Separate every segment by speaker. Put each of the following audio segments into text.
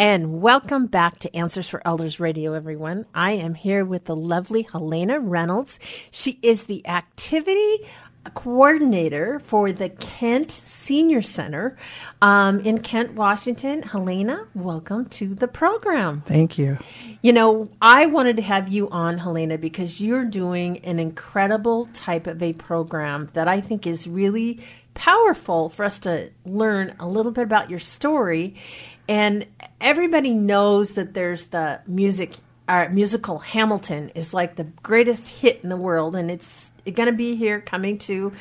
Speaker 1: And welcome back to Answers for Elders Radio, everyone. I am here with the lovely Helena Reynolds. She is the activity coordinator for the Kent Senior Center um, in Kent, Washington. Helena, welcome to the program.
Speaker 2: Thank you.
Speaker 1: You know, I wanted to have you on, Helena, because you're doing an incredible type of a program that I think is really powerful for us to learn a little bit about your story and everybody knows that there's the music our musical Hamilton is like the greatest hit in the world, and it's going to be here coming to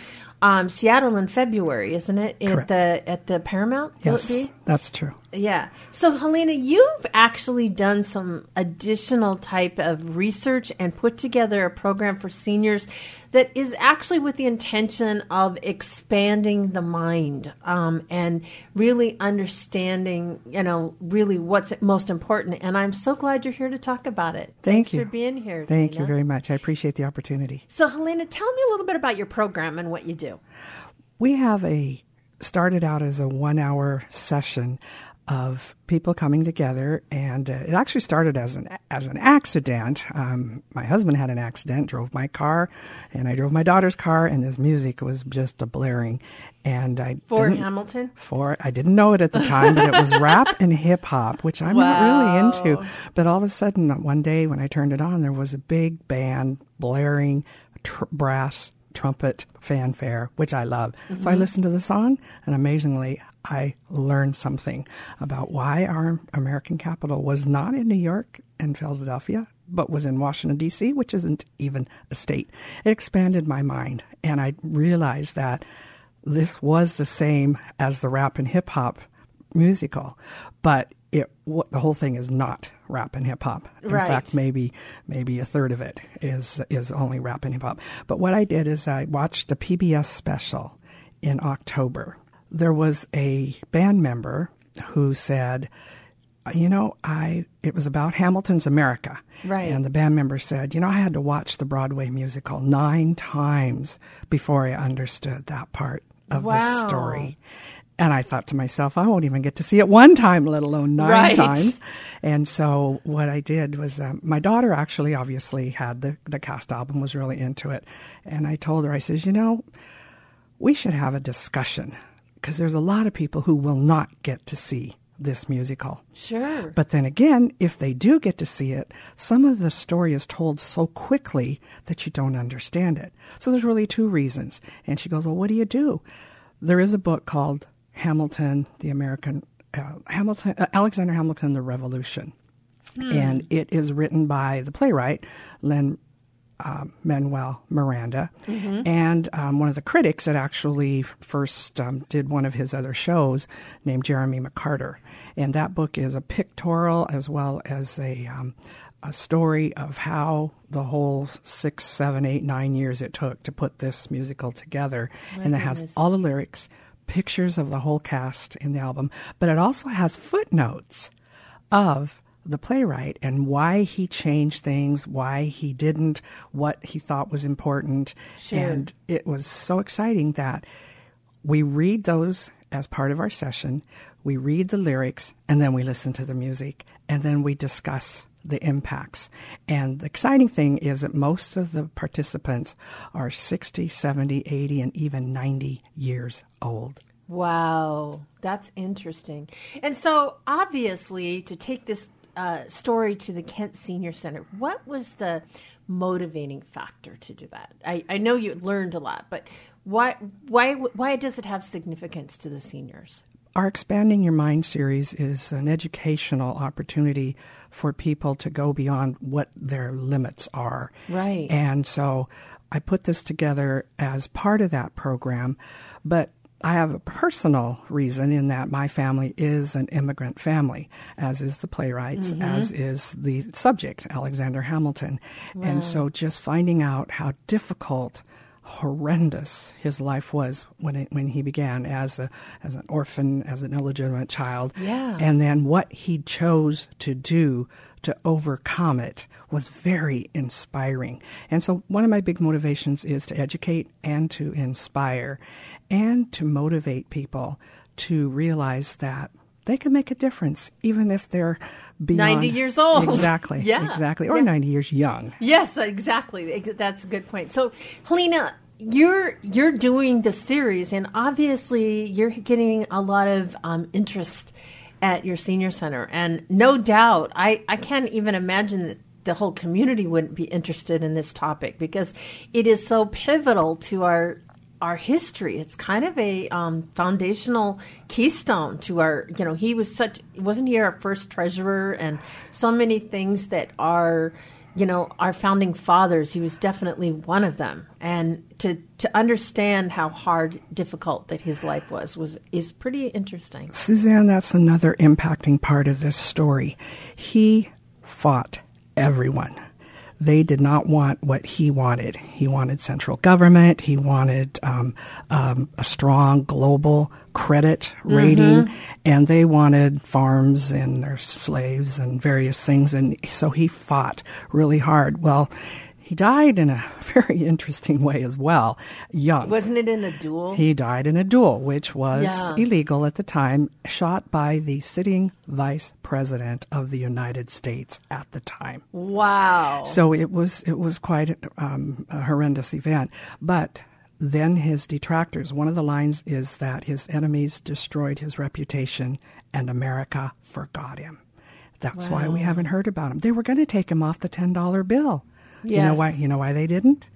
Speaker 1: um, Seattle in February, isn't it?
Speaker 2: Correct.
Speaker 1: At the at the Paramount.
Speaker 2: Yes, that's true.
Speaker 1: Yeah. So, Helena, you've actually done some additional type of research and put together a program for seniors that is actually with the intention of expanding the mind um, and really understanding, you know, really what's most important. And I'm so glad you're here to talk about it.
Speaker 2: Thank
Speaker 1: Thanks
Speaker 2: you
Speaker 1: for being here.
Speaker 2: Thank
Speaker 1: Helena.
Speaker 2: you very much. I appreciate the opportunity.
Speaker 1: So, Helena, tell me a little bit about your program and what you do.
Speaker 2: We have a started out as a one hour session of people coming together, and uh, it actually started as an as an accident. Um, my husband had an accident, drove my car, and I drove my daughter's car, and this music was just a blaring, and I
Speaker 1: For Hamilton?
Speaker 2: For I didn't know it at the time, but it was rap and hip hop, which I'm not really into. But all of a sudden, one day when I turned it on, there was a big band blaring tr- brass trumpet fanfare, which I love. So I mm-hmm. listened to the song, and amazingly, I learned something about why our American capital was not in New York and Philadelphia, but was in Washington, D.C., which isn't even a state. It expanded my mind, and I realized that this was the same as the rap and hip hop musical, but it what, the whole thing is not rap and hip hop. In
Speaker 1: Right.
Speaker 2: fact, maybe maybe a third of it is is only rap and hip hop. But what I did is I watched a PBS special in October. There was a band member who said, "You know, I it was about Hamilton's America."
Speaker 1: Right.
Speaker 2: And the band member said, "You know, I had to watch the Broadway musical 9 times before I understood that part of
Speaker 1: Wow.
Speaker 2: the story." And I thought to myself, I won't even get to see it one time, let alone nine
Speaker 1: Right.
Speaker 2: times. And so what I did was, um, my daughter actually obviously had the, the cast album, was really into it. And I told her, I says, you know, we should have a discussion because there's a lot of people who will not get to see this musical.
Speaker 1: Sure.
Speaker 2: But then again, if they do get to see it, some of the story is told so quickly that you don't understand it. So there's really two reasons. And she goes, Well, what do you do? There is a book called Hamilton, the American, uh, Hamilton, uh, Alexander Hamilton, the Revolution. And it is written by the playwright, Lin um, Manuel Miranda, and um, one of the critics that actually first um, did one of his other shows named Jeremy McCarter. And that book is a pictorial as well as a, um, a story of how the whole six, seven, eight, nine years it took to put this musical together. and it has all the lyrics, pictures of the whole cast in the album, but it also has footnotes of the playwright and why he changed things, why he didn't, what he thought was important.
Speaker 1: Sure.
Speaker 2: And it was so exciting that we read those as part of our session, we read the lyrics, and then we listen to the music, and then we discuss the impacts. And the exciting thing is that most of the participants are 60, 70, 80, and even 90 years old.
Speaker 1: Wow, that's interesting. And so, obviously, to take this uh, story to the Kent Senior Center, what was the motivating factor to do that? I, I know you learned a lot, but why why why does it have significance to the seniors?
Speaker 2: Our Expanding Your Mind series is an educational opportunity for people to go beyond what their limits are.
Speaker 1: Right.
Speaker 2: And so I put this together as part of that program, but I have a personal reason in that my family is an immigrant family, as is the playwrights, mm-hmm. as is the subject, Alexander Hamilton. And so just finding out how difficult horrendous his life was when it, when he began as a as an orphan, as an illegitimate child,
Speaker 1: Yeah.
Speaker 2: and then what he chose to do to overcome it was very inspiring. And so, one of my big motivations is to educate and to inspire and to motivate people to realize that they can make a difference, even if they're beyond
Speaker 1: 90 years old.
Speaker 2: Exactly.
Speaker 1: Yeah.
Speaker 2: Exactly. Or
Speaker 1: Yeah.
Speaker 2: 90 years young.
Speaker 1: Yes, exactly. That's a good point. So, Helena, you're you're doing the series, and obviously you're getting a lot of um, interest at your senior center, and no doubt, I I can't even imagine that the whole community wouldn't be interested in this topic because it is so pivotal to our our history. It's kind of a um, foundational keystone to our. You know, he was such wasn't he our first treasurer, and so many things that are you know our founding fathers he was definitely one of them and to to understand how hard difficult that his life was was is pretty interesting
Speaker 2: Suzanne, that's another impacting part of this story. He fought everyone. They did not want what he wanted. He wanted central government. He wanted um, um, a strong global credit rating, and they wanted farms and their slaves and various things. And so he fought really hard. Well, he died in a very interesting way as well, young.
Speaker 1: wasn't it in a duel
Speaker 2: He died in a duel, which was
Speaker 1: Yeah.
Speaker 2: illegal at the time, shot by the sitting vice president of the United States at the time.
Speaker 1: wow
Speaker 2: So it was it was quite um, a horrendous event. But then his detractors. One of the lines is that his enemies destroyed his reputation, and America forgot him. That's why we haven't heard about him. They were going to take him off the ten dollar bill. You know why? You know why they didn't?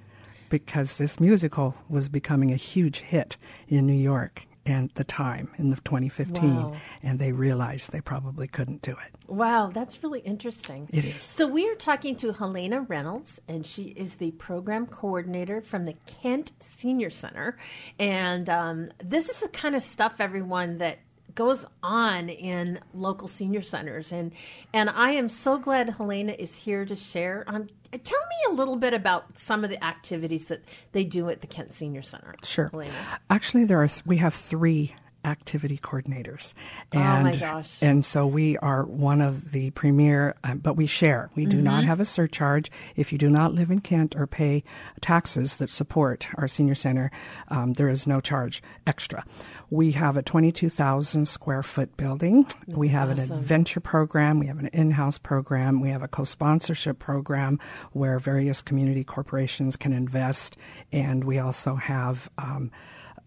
Speaker 2: Because this musical was becoming a huge hit in New York at the time in the 2015,
Speaker 1: Wow.
Speaker 2: and they realized they probably couldn't do it.
Speaker 1: Wow, that's really interesting.
Speaker 2: It is.
Speaker 1: So we are talking to Helena Reynolds, and she is the program coordinator from the Kent Senior Center. And um, this is the kind of stuff, everyone, that goes on in local senior centers and and I am so glad Helena is here to share um, tell me a little bit about some of the activities that they do at the Kent Senior Center
Speaker 2: Sure.
Speaker 1: Helena.
Speaker 2: Actually, there are th- we have three activity coordinators,
Speaker 1: Oh,
Speaker 2: and
Speaker 1: my gosh.
Speaker 2: and so we are one of the premier. Um, but we share. We do
Speaker 1: Mm-hmm.
Speaker 2: not have a surcharge if you do not live in Kent or pay taxes that support our senior center. Um, there is no charge extra. We have a 22,000 square foot building. we have an adventure program. We have an in-house program. We have a co-sponsorship program where various community corporations can invest, and we also have. Um,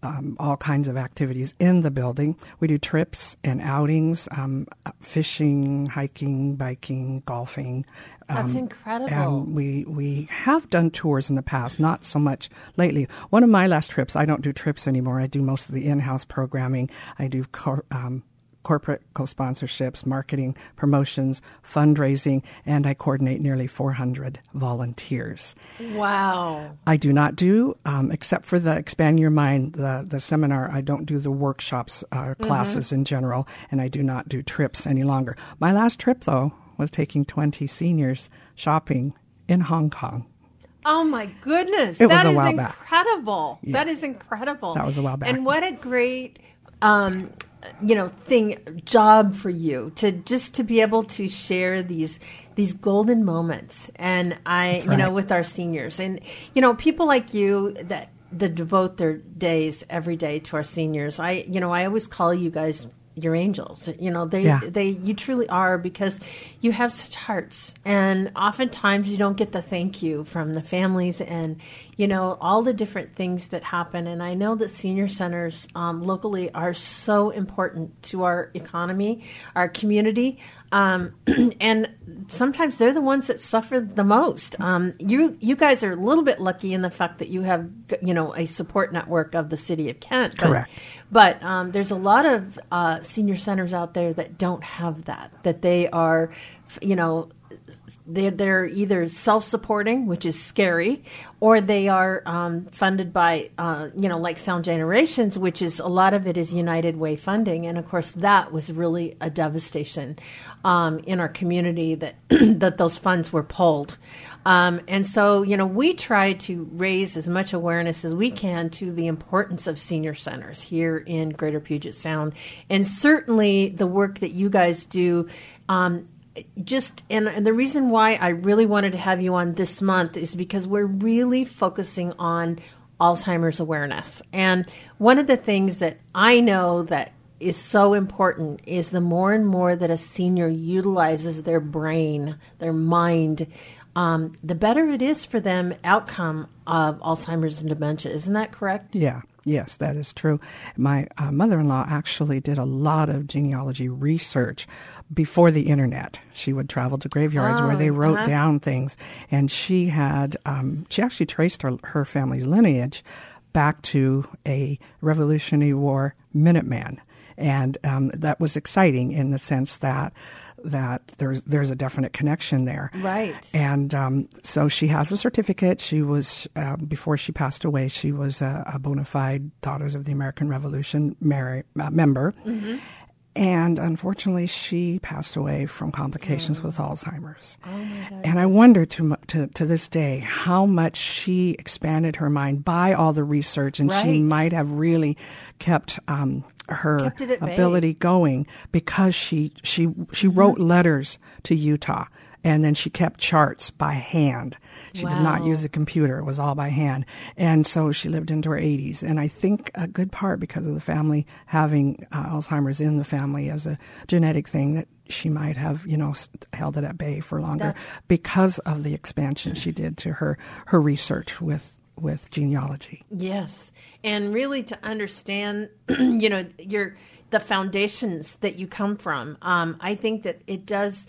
Speaker 2: um, all kinds of activities in the building. We do trips and outings, um, fishing, hiking, biking, golfing.
Speaker 1: That's
Speaker 2: um,
Speaker 1: incredible.
Speaker 2: And we we have done tours in the past, not so much lately. One of my last trips, I don't do trips anymore. I do most of the in-house programming. I do cor- corporate co-sponsorships, marketing, promotions, fundraising, and I coordinate nearly 400 volunteers.
Speaker 1: Wow.
Speaker 2: I do not do, um, except for the Expand Your Mind, the, the seminar, I don't do the workshops, uh, classes in general, and I do not do trips any longer. My last trip, though, was taking 20 seniors shopping in Hong Kong.
Speaker 1: Oh my goodness.
Speaker 2: It was
Speaker 1: That
Speaker 2: a
Speaker 1: is
Speaker 2: while back.
Speaker 1: incredible. That is incredible.
Speaker 2: That was a while back.
Speaker 1: And what a great um you know thing job for you to just to be able to share these these golden moments and I
Speaker 2: That's
Speaker 1: you know with our seniors and you know people like you that that devote their days every day to our seniors. I you know I always call you guys your angels. You know, they
Speaker 2: Yeah.
Speaker 1: they you truly are because you have such hearts and oftentimes you don't get the thank you from the families and you know all the different things that happen and i know that senior centers um, locally are so important to our economy our community um, and sometimes they're the ones that suffer the most um, you you guys are a little bit lucky in the fact that you have you know a support network of the city of kent but-
Speaker 2: Correct.
Speaker 1: but um, there's a lot of uh, senior centers out there that don't have that. That they are, you know, they're, they're either self-supporting, which is scary, or they are um, funded by, uh, you know, like Sound Generations, which is a lot of it is United Way funding, and of course that was really a devastation um, in our community that that those funds were pulled. Um, and so, you know, we try to raise as much awareness as we can to the importance of senior centers here in Greater Puget Sound. And certainly the work that you guys do. Um, just and, and the reason why I really wanted to have you on this month is because we're really focusing on Alzheimer's awareness. And one of the things that I know that is so important is the more and more that a senior utilizes their brain, their mind, um, the better it is for them outcome of Alzheimer's and dementia. Isn't that correct?
Speaker 2: Yeah. Yes, that is true. My uh, mother in law actually did a lot of genealogy research before the internet. She would travel to graveyards
Speaker 1: Oh,
Speaker 2: where they wrote
Speaker 1: uh-huh.
Speaker 2: down things, and she had um, she actually traced her, her family's lineage back to a Revolutionary War Minuteman, and um, that was exciting in the sense that that there's there's a definite connection there.
Speaker 1: Right.
Speaker 2: And um, so she has a certificate. She was, uh, before she passed away, she was a, a bona fide Daughters of the American Revolution Mary, uh, member. And unfortunately, she passed away from complications with Alzheimer's. Oh and I wonder to, to, to this day how much she expanded her mind by all the research, and she might have really kept um, her
Speaker 1: Kept it bay.
Speaker 2: ability going because she she she
Speaker 1: Mm-hmm.
Speaker 2: wrote letters to Utah and then she kept charts by hand. She did not use a computer; it was all by hand. And so she lived into her 80s. And I think a good part because of the family having uh, Alzheimer's in the family as a genetic thing that she might have, you know, held it at bay for longer
Speaker 1: That's-
Speaker 2: because of the expansion she did to her her research with with genealogy.
Speaker 1: Yes, and really to understand, you know, your the foundations that you come from. Um, I think that it does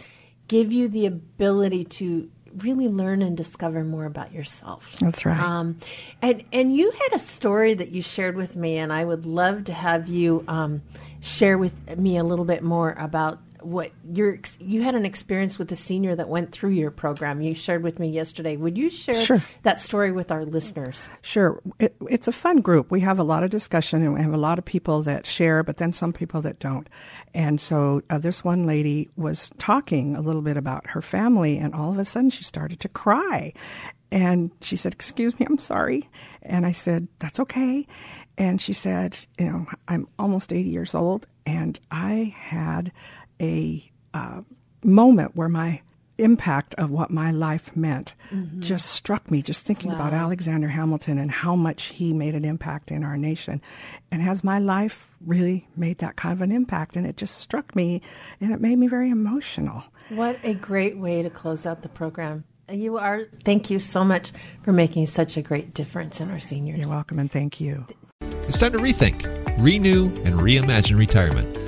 Speaker 1: give you the ability to really learn and discover more about yourself.
Speaker 2: That's right.
Speaker 1: Um, and and you had a story that you shared with me, and I would love to have you um, share with me a little bit more about what your you had an experience with a senior that went through your program. You shared with me yesterday. Would you share
Speaker 2: Sure.
Speaker 1: that story with our listeners?
Speaker 2: Sure. It, it's a fun group. We have a lot of discussion and we have a lot of people that share, but then some people that don't. And so uh, this one lady was talking a little bit about her family, and all of a sudden she started to cry. And she said, Excuse me, I'm sorry. And I said, That's okay. And she said, You know, I'm almost 80 years old, and I had a uh, moment where my impact of what my life meant just struck me just thinking about Alexander Hamilton and how much he made an impact in our nation. And has my life really made that kind of an impact? And it just struck me and it made me very emotional.
Speaker 1: What a great way to close out the program. You are, thank you so much for making such a great difference in our seniors.
Speaker 2: You're welcome and thank you.
Speaker 3: It's time to rethink, renew, and reimagine retirement.